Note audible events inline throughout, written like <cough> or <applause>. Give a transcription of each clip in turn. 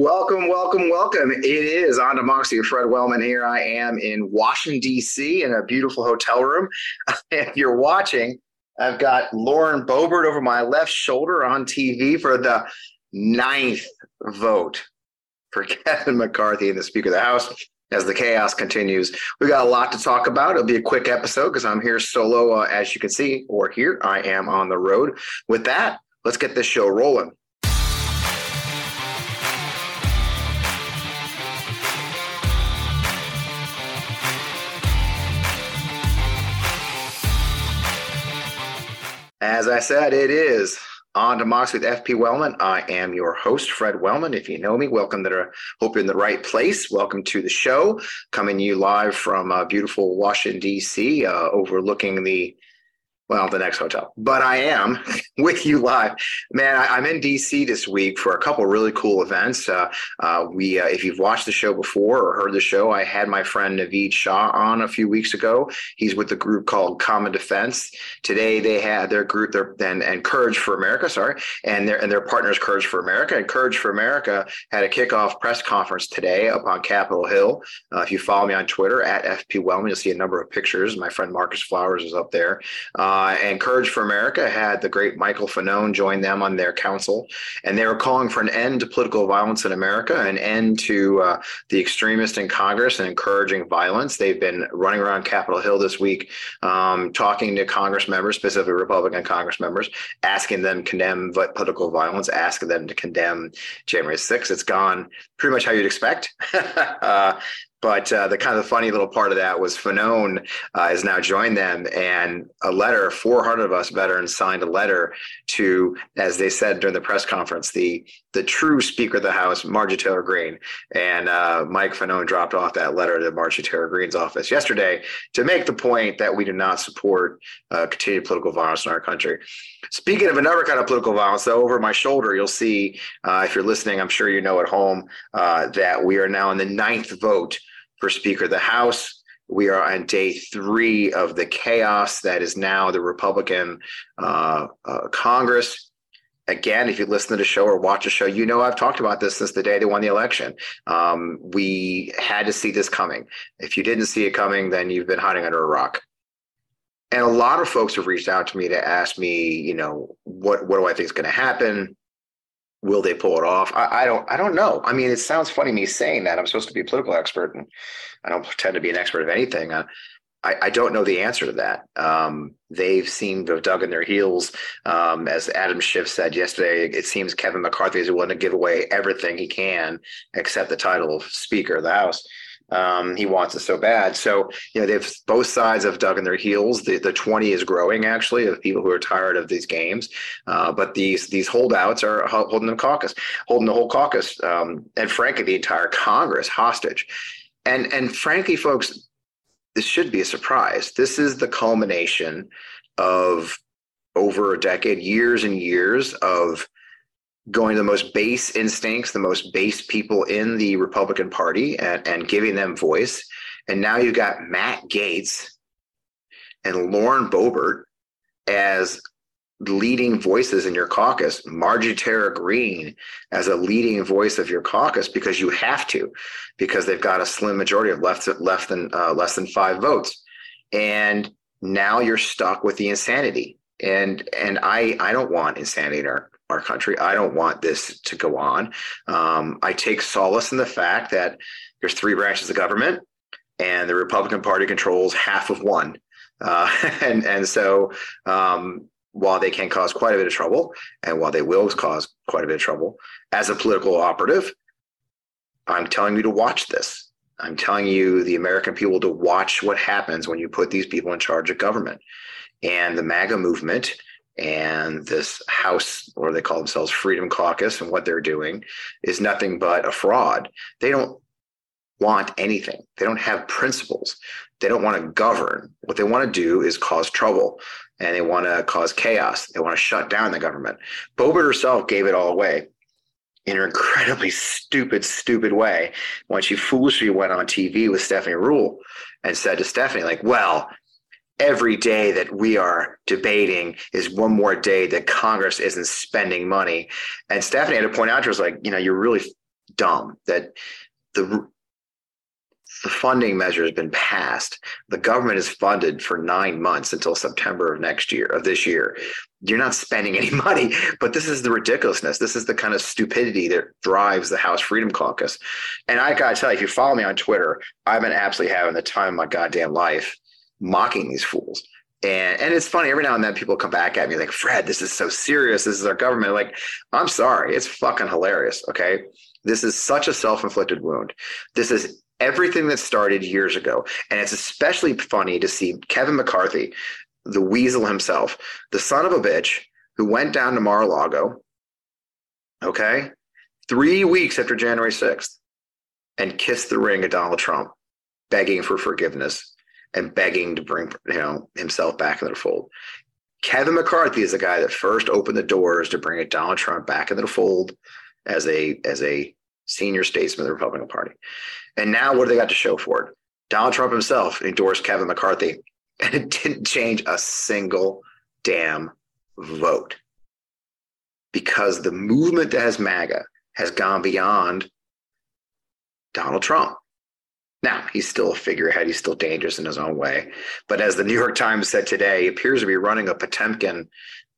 Welcome, welcome, welcome. It is on Democracy Fred Wellman here. I am in Washington, D.C., in a beautiful hotel room. <laughs> if you're watching, I've got Lauren Boebert over my left shoulder on TV for the ninth vote for <laughs> Kevin McCarthy and the Speaker of the House as the chaos continues. We got a lot to talk about. It'll be a quick episode because I'm here solo, uh, as you can see, or here I am on the road. With that, let's get this show rolling. As I said, it is on to Democracy with FP Wellman. I am your host, Fred Wellman. If you know me, welcome to the, hope you're in the right place. Welcome to the show, coming to you live from uh, beautiful Washington, D.C., uh, overlooking the well, the next hotel. But I am <laughs> with you live, man. I, am in DC this week for a couple really cool events. Uh, uh, we, uh, if you've watched the show before or heard the show, I had my friend Naveed Shah on a few weeks ago. He's with the group called Common Defense. Today they had their group, their and, and Courage for America, sorry, and their and their partners Courage for America and Courage for America had a kickoff press conference today up on Capitol Hill. Uh, if you follow me on Twitter at FP Wellman, you'll see a number of pictures. My friend Marcus Flowers is up there uh, uh, and Courage for America had the great Michael Fanone join them on their council, and they were calling for an end to political violence in America, an end to uh, the extremists in Congress, and encouraging violence. They've been running around Capitol Hill this week, um, talking to Congress members, specifically Republican Congress members, asking them to condemn political violence, asking them to condemn January 6th. It's gone pretty much how you'd expect. <laughs> uh, but uh, the kind of funny little part of that was Fanone uh, has now joined them, and a letter, 400 of us veterans signed a letter to, as they said during the press conference, the the true Speaker of the House, Marjorie Taylor Greene. And uh, Mike Fanone dropped off that letter to Marjorie Taylor Greene's office yesterday to make the point that we do not support uh, continued political violence in our country. Speaking of another kind of political violence, though, over my shoulder, you'll see, uh, if you're listening, I'm sure you know at home, uh, that we are now in the ninth vote for Speaker of the House. We are on day three of the chaos that is now the Republican uh, uh, Congress. Again, if you listen to the show or watch the show, you know I've talked about this since the day they won the election. Um, we had to see this coming. If you didn't see it coming, then you've been hiding under a rock. And a lot of folks have reached out to me to ask me, you know, what what do I think is going to happen? Will they pull it off? I, I, don't I don't know. I mean, it sounds funny me saying that. I'm supposed to be a political expert, and I don't pretend to be an expert of anything. Uh, I, I, don't know the answer to that. Um, they've seemed to have dug in their heels. Um, as Adam Schiff said yesterday, it seems Kevin McCarthy is willing to give away everything he can except the title of Speaker of the House. Um, he wants it so bad. So, you know, they've both sides have dug in their heels. The the 20 is growing actually of people who are tired of these games. Uh, but these these holdouts are holding the caucus, holding the whole caucus, um, and frankly, the entire Congress hostage. And and frankly, folks, this should be a surprise. This is the culmination of over a decade, years and years of going to the most base instincts, the most base people in the Republican Party and, and giving them voice. And now you've got Matt Gaetz and Lauren Boebert as leading voices in your caucus, Marjorie Taylor Greene as a leading voice of your caucus because you have to, because they've got a slim majority of less, less than uh, less than five votes, and now you're stuck with the insanity. And and I I don't want insanity in our our country. I don't want this to go on. Um, I take solace in the fact that there's three branches of government, and the Republican Party controls half of one. Uh, <laughs> and and so um, while they can cause quite a bit of trouble, and while they will cause quite a bit of trouble, as a political operative, I'm telling you to watch this. I'm telling you, the American people, to watch what happens when you put these people in charge of government. And the MAGA movement and this House, or they call themselves Freedom Caucus, and what they're doing is nothing but a fraud. They don't want anything. They don't have principles. They don't want to govern. What they want to do is cause trouble and they want to cause chaos. They want to shut down the government. Boebert herself gave it all away in an <laughs> incredibly stupid, stupid way when she foolishly went on TV with Stephanie Ruhle and said to Stephanie, like, well, every day that we are debating is one more day that Congress isn't spending money. And Stephanie had to point out to us, like, you know, you're really dumb that the the funding measure has been passed. The government is funded for nine months until September of next year, of this year. You're not spending any <laughs> money, but this is the ridiculousness. This is the kind of stupidity that drives the House Freedom Caucus. And I gotta tell you, if you follow me on Twitter, I've been absolutely having the time of my goddamn life mocking these fools. And and it's funny every now and then people come back at me like Fred, this is so serious. This is our government. Like, I'm sorry, it's fucking hilarious. Okay, this is such a self-inflicted wound. This is everything that started years ago. And it's especially funny to see Kevin McCarthy, the weasel himself, the son of a bitch who went down to Mar a Lago, okay, three weeks after January 6th and kissed the ring of Donald Trump, begging for forgiveness and begging to bring you know himself back into the fold. Kevin McCarthy is the guy that first opened the doors to bring Donald Trump back into the fold as a as a senior statesman of the Republican Party. And now what do they got to show for it? Donald Trump himself endorsed Kevin McCarthy, <laughs> and it didn't change a single damn vote because the movement that has MAGA has gone beyond Donald Trump. Now, he's still a figurehead. He's still dangerous in his own way. But as the New York Times said today, he appears to be running a Potemkin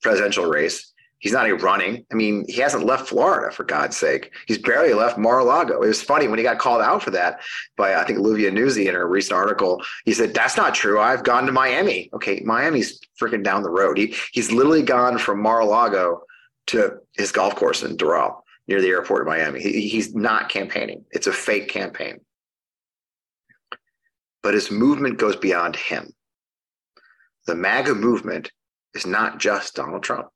presidential race He's not even running. I mean, he hasn't left Florida for God's sake. He's barely left Mar-a-Lago. It was funny when he got called out for that by I think Olivia Nuzzi in her recent article. He said, "That's not true. I've gone to Miami. Okay, Miami's freaking down the road. He he's literally gone from Mar-a-Lago to his golf course in Doral near the airport in Miami. He, he's not campaigning. It's a fake campaign. But his movement goes beyond him. The MAGA movement is not just Donald Trump.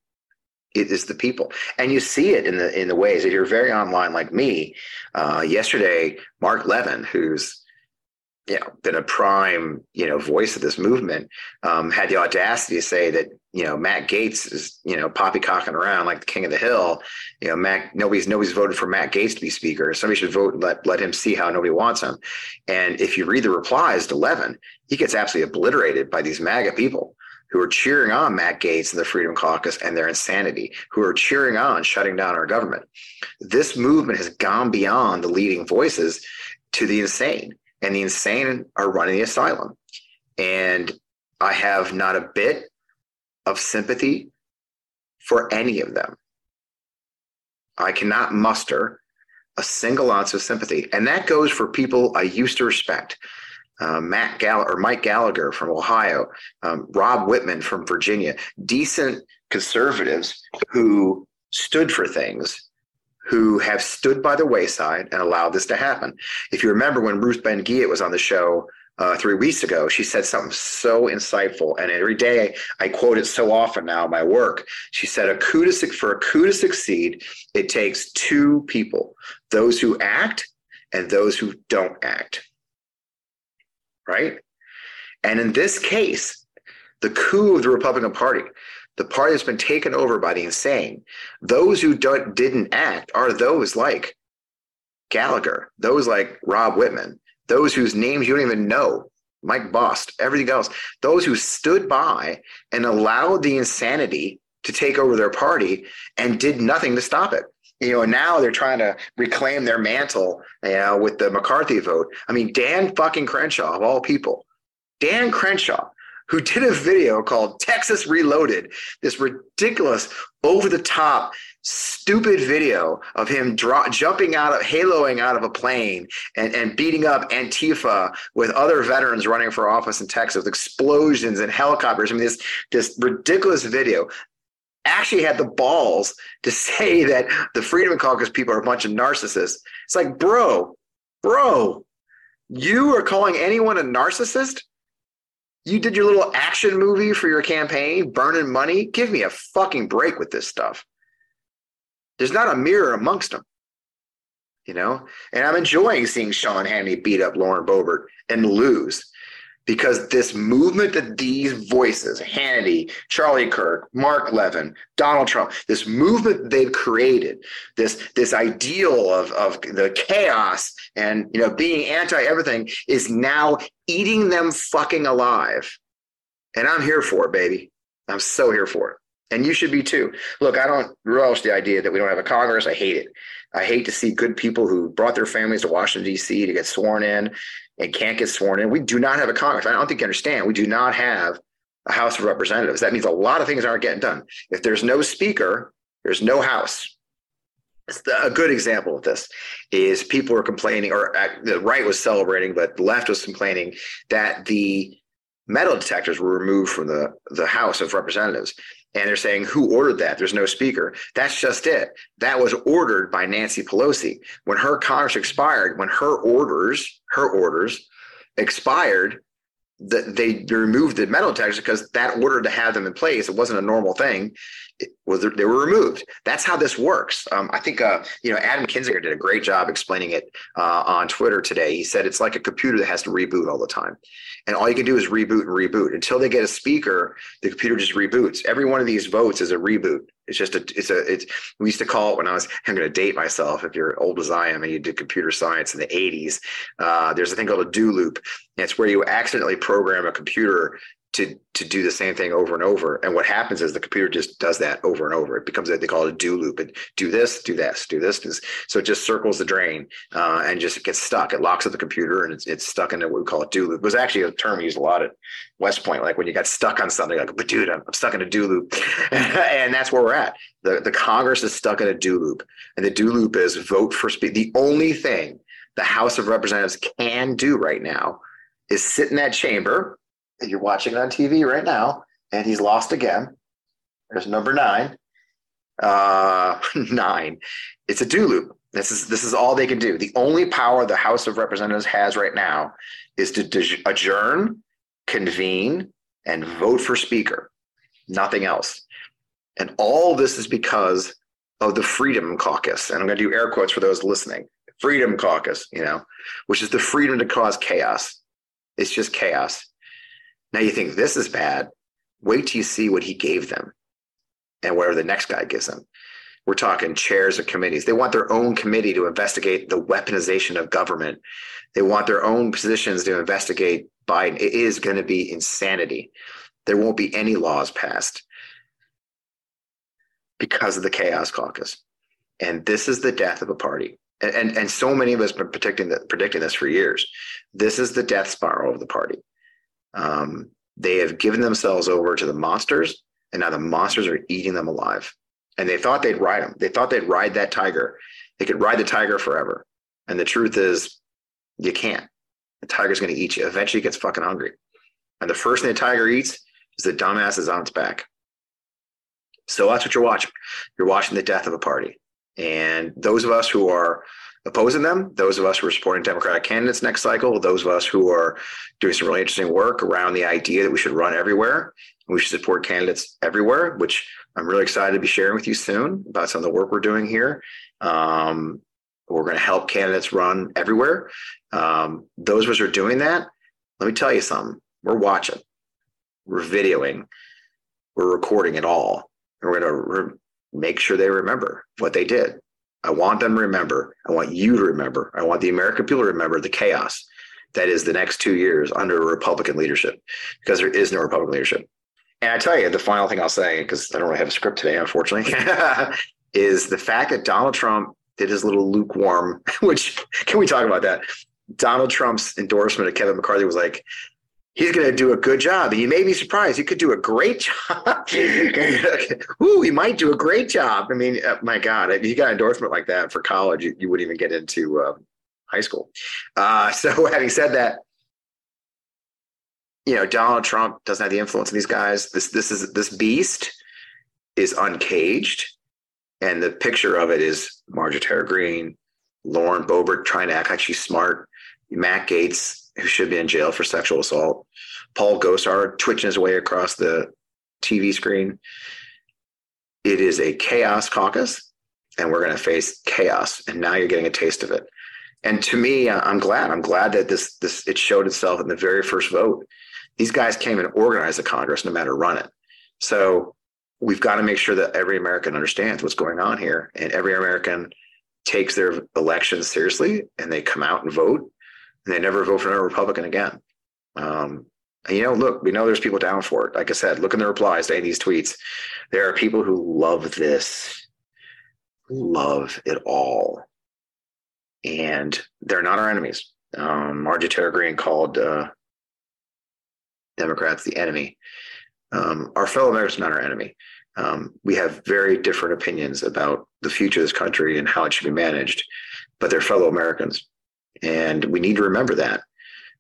It is the people. And you see it in the in the ways that you're very online like me. Uh, yesterday mark levin who's you know been a prime you know voice of this movement um, had the audacity to say that you know matt Gaetz is you know poppycocking around like the king of the hill. You know matt nobody's nobody's voted for matt Gaetz to be speaker. Somebody should vote let let him see how nobody wants him. And if you read the replies to levin he gets absolutely obliterated by these maga people who are cheering on Matt Gaetz and the Freedom Caucus and their insanity, who are cheering on shutting down our government. This movement has gone beyond the leading voices to the insane, and the insane are running the asylum. And I have not a bit of sympathy for any of them. I cannot muster a single ounce of sympathy. And that goes for people I used to respect uh, Matt Gall or Mike Gallagher from Ohio, um, Rob Wittman from Virginia, decent conservatives who stood for things, who have stood by the wayside and allowed this to happen. If you remember when Ruth Ben-Ghiat was on the show uh, three weeks ago, she said something so insightful, and every day I quote it so often now in my work. She said, "A coup to for a coup to succeed, it takes two people: those who act and those who don't act." right? And in this case, the coup of the Republican Party, the party that's been taken over by the insane, those who don't, didn't act are those like Gallagher, those like Rob Wittman, those whose names you don't even know, Mike Bost, everything else, those who stood by and allowed the insanity to take over their party and did nothing to stop it. You know, and now they're trying to reclaim their mantle, you know, with the McCarthy vote. I mean, Dan fucking Crenshaw, of all people, Dan Crenshaw, who did a video called Texas Reloaded, this ridiculous, over the top, stupid video of him dro- jumping out of, haloing out of a plane and, and beating up Antifa with other veterans running for office in Texas explosions and helicopters. I mean, this, this ridiculous video actually had the balls to say that the Freedom Caucus people are a bunch of narcissists. It's like, bro, bro, you are calling anyone a narcissist? You did your little action movie for your campaign, burning money. Give me a fucking break with this stuff. There's not a mirror amongst them, you know? And I'm enjoying seeing Sean Hannity beat up Lauren Boebert and lose because this movement that these voices, Hannity, Charlie Kirk, Mark Levin, Donald Trump, this movement they've created, this this ideal of, of the chaos and you know being anti everything is now eating them fucking alive. And I'm here for it, baby. I'm so here for it. And you should be too. Look, I don't relish the idea that we don't have a Congress. I hate it. I hate to see good people who brought their families to Washington, D.C. to get sworn in and can't get sworn in. We do not have a Congress. I don't think you understand. We do not have a House of Representatives. That means a lot of things aren't getting done. If there's no speaker, there's no House. A good example of this is people were complaining, or the right was celebrating, but the left was complaining that the metal detectors were removed from the, the House of Representatives. And they're saying, who ordered that? There's no speaker. That's just it. That was ordered by Nancy Pelosi. When her Congress expired, when her orders, her orders expired, that they removed the metal detectors because that order to have them in place, it wasn't a normal thing. Was they were removed. That's how this works. Um, I think uh, you know Adam Kinzinger did a great job explaining it uh, on Twitter today. He said it's like a computer that has to reboot all the time, and all you can do is reboot and reboot until they get a speaker. The computer just reboots. Every one of these votes is a reboot. It's just a it's a it's we used to call it when I was I'm going to date myself if you're old as I am and you did computer science in the 80s. Uh, there's a thing called a do loop. And it's where you accidentally program a computer to to do the same thing over and over. And what happens is the computer just does that over and over. It becomes a, they call it a do loop. And do this, do this, do this. So it just circles the drain uh, and just gets stuck. It locks up the computer and it's, it's stuck in what we call a do loop. It was actually a term used a lot at West Point, like when you got stuck on something, like, but dude, I'm, I'm stuck in a do loop. <laughs> and that's where we're at. The, the Congress is stuck in a do loop. And the do loop is vote for speed. The only thing the House of Representatives can do right now is sit in that chamber you're watching it on TV right now, and he's lost again. There's number nine. Uh, <laughs> nine. It's a do loop. This is this is all they can do. The only power the House of Representatives has right now is to adjourn, convene, and vote for Speaker. Nothing else. And all this is because of the Freedom Caucus. And I'm going to do air quotes for those listening. Freedom Caucus, you know, which is the freedom to cause chaos. It's just chaos. Now you think this is bad. Wait till you see what he gave them and whatever the next guy gives them. We're talking chairs of committees. They want their own committee to investigate the weaponization of government. They want their own positions to investigate Biden. It is going to be insanity. There won't be any laws passed because of the chaos caucus. And this is the death of a party. And, and, and so many of us have been predicting, that, predicting this for years. This is the death spiral of the party. Um, they have given themselves over to the monsters, and now the monsters are eating them alive. And they thought they'd ride them. They thought they'd ride that tiger. They could ride the tiger forever. And the truth is, you can't. The tiger's going to eat you. Eventually, it gets fucking hungry. And the first thing the tiger eats is the dumbass is on its back. So that's what you're watching. You're watching the death of a party. And those of us who are opposing them, those of us who are supporting Democratic candidates next cycle, those of us who are doing some really interesting work around the idea that we should run everywhere, we should support candidates everywhere, which I'm really excited to be sharing with you soon about some of the work we're doing here. Um, we're going to help candidates run everywhere. Um, those of us who are doing that, let me tell you something. We're watching, we're videoing, we're recording it all. And we're going to re- make sure they remember what they did I want them to remember. I want you to remember. I want the American people to remember the chaos that is the next two years under Republican leadership because there is no Republican leadership. And I tell you, the final thing I'll say, because I don't really have a script today, unfortunately, <laughs> is the fact that Donald Trump did his little lukewarm, <laughs> which can we talk about that? Donald Trump's endorsement of Kevin McCarthy was like, he's going to do a good job. And you may be surprised. He could do a great <laughs> job. <laughs> Ooh, he might do a great job. I mean, uh, my God, if you got endorsement like that for college, you, you wouldn't even get into uh, high school. Uh, <laughs> so having said that, you know, Donald Trump doesn't have the influence of these guys. This this is this beast is uncaged, and the picture of it is Marjorie Taylor Greene, Lauren Boebert trying to act like she's smart, Matt Gaetz who should be in jail for sexual assault. Paul Gosar twitching his way across the TV screen. It is a chaos caucus, and we're going to face chaos. And now you're getting a taste of it. And to me, uh, I'm glad. I'm glad that this this it showed itself in the very first vote. These guys came and organized the Congress, no matter run it. So we've got to make sure that every American understands what's going on here, and every American takes their elections seriously, and they come out and vote and they never vote for a Republican again. Um, you know, look, we know there's people down for it. Like I said, look in the replies to any of these tweets. There are people who love this. love it all. And they're not our enemies. Um, Marjorie Taylor Greene called uh, Democrats the enemy. Um, our fellow Americans are not our enemy. Um, we have very different opinions about the future of this country and how it should be managed, but they're fellow Americans. And we need to remember that.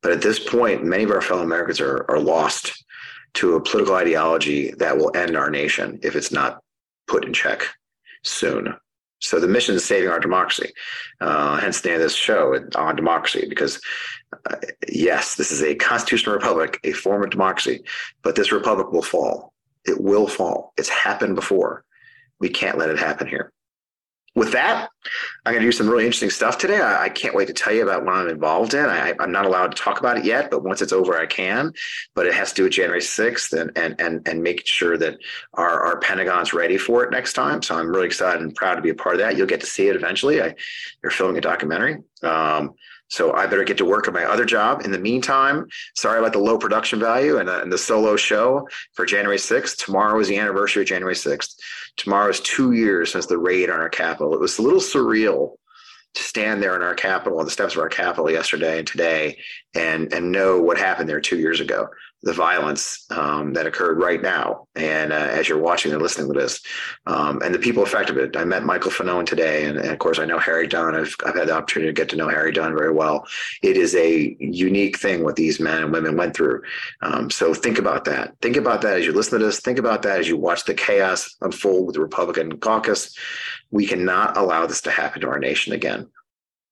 But at this point, many of our fellow Americans are, are lost to a political ideology that will end our nation if it's not put in check soon. So the mission is saving our democracy. Uh, hence the name of this show on democracy, because uh, yes, this is a constitutional republic, a form of democracy, but this republic will fall. It will fall. It's happened before. We can't let it happen here with that, I'm going to do some really interesting stuff today. I, I, can't wait to tell you about what I'm involved in. I, am not allowed to talk about it yet, but once it's over, I can. But it has to do with January 6th and and and and making sure that our our Pentagon's ready for it next time. So I'm really excited and proud to be a part of that. You'll get to see it eventually. I, they're filming a documentary. Um, so I better get to work on my other job. In the meantime, sorry about the low production value and, uh, and the solo show for January 6th. Tomorrow is the anniversary of January 6th. Tomorrow is two years since the raid on our capital. It was a little surreal to stand there in our capital on the steps of our capital yesterday and today and and know what happened there two years ago the violence um, that occurred right now. And uh, as you're watching and listening to this, um, and the people affected it, I met Michael Fanone today, and, and, of course I know Harry Dunn. I've, I've had the opportunity to get to know Harry Dunn very well. It is a unique thing what these men and women went through. Um, so think about that. Think about that as you listen to this. Think about that as you watch the chaos unfold with the Republican caucus. We cannot allow this to happen to our nation again.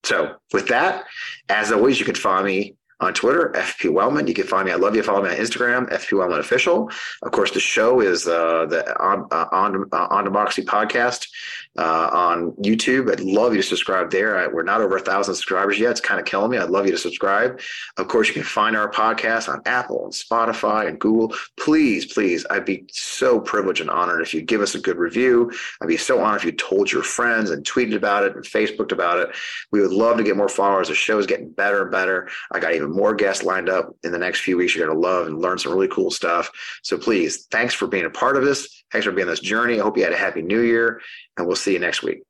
So with that, as always, you can find me on Twitter, FP Wellman. You can find me. I love you. Follow me on Instagram, FP Wellman Official. Of course, the show is uh, the on uh, on, uh, on Democracy podcast uh, on YouTube. I'd love you to subscribe there. I, we're not over a thousand subscribers yet. It's kind of killing me. I'd love you to subscribe. Of course, you can find our podcast on Apple and Spotify and Google. Please, please, I'd be so privileged and honored if you give us a good review. I'd be so honored if you told your friends and tweeted about it and Facebooked about it. We would love to get more followers. The show is getting better and better. I got even more guests lined up in the next few weeks. You're going to love and learn some really cool stuff. So please, thanks for being a part of this. Thanks for being on this journey. I hope you had a happy new year, and we'll see you next week.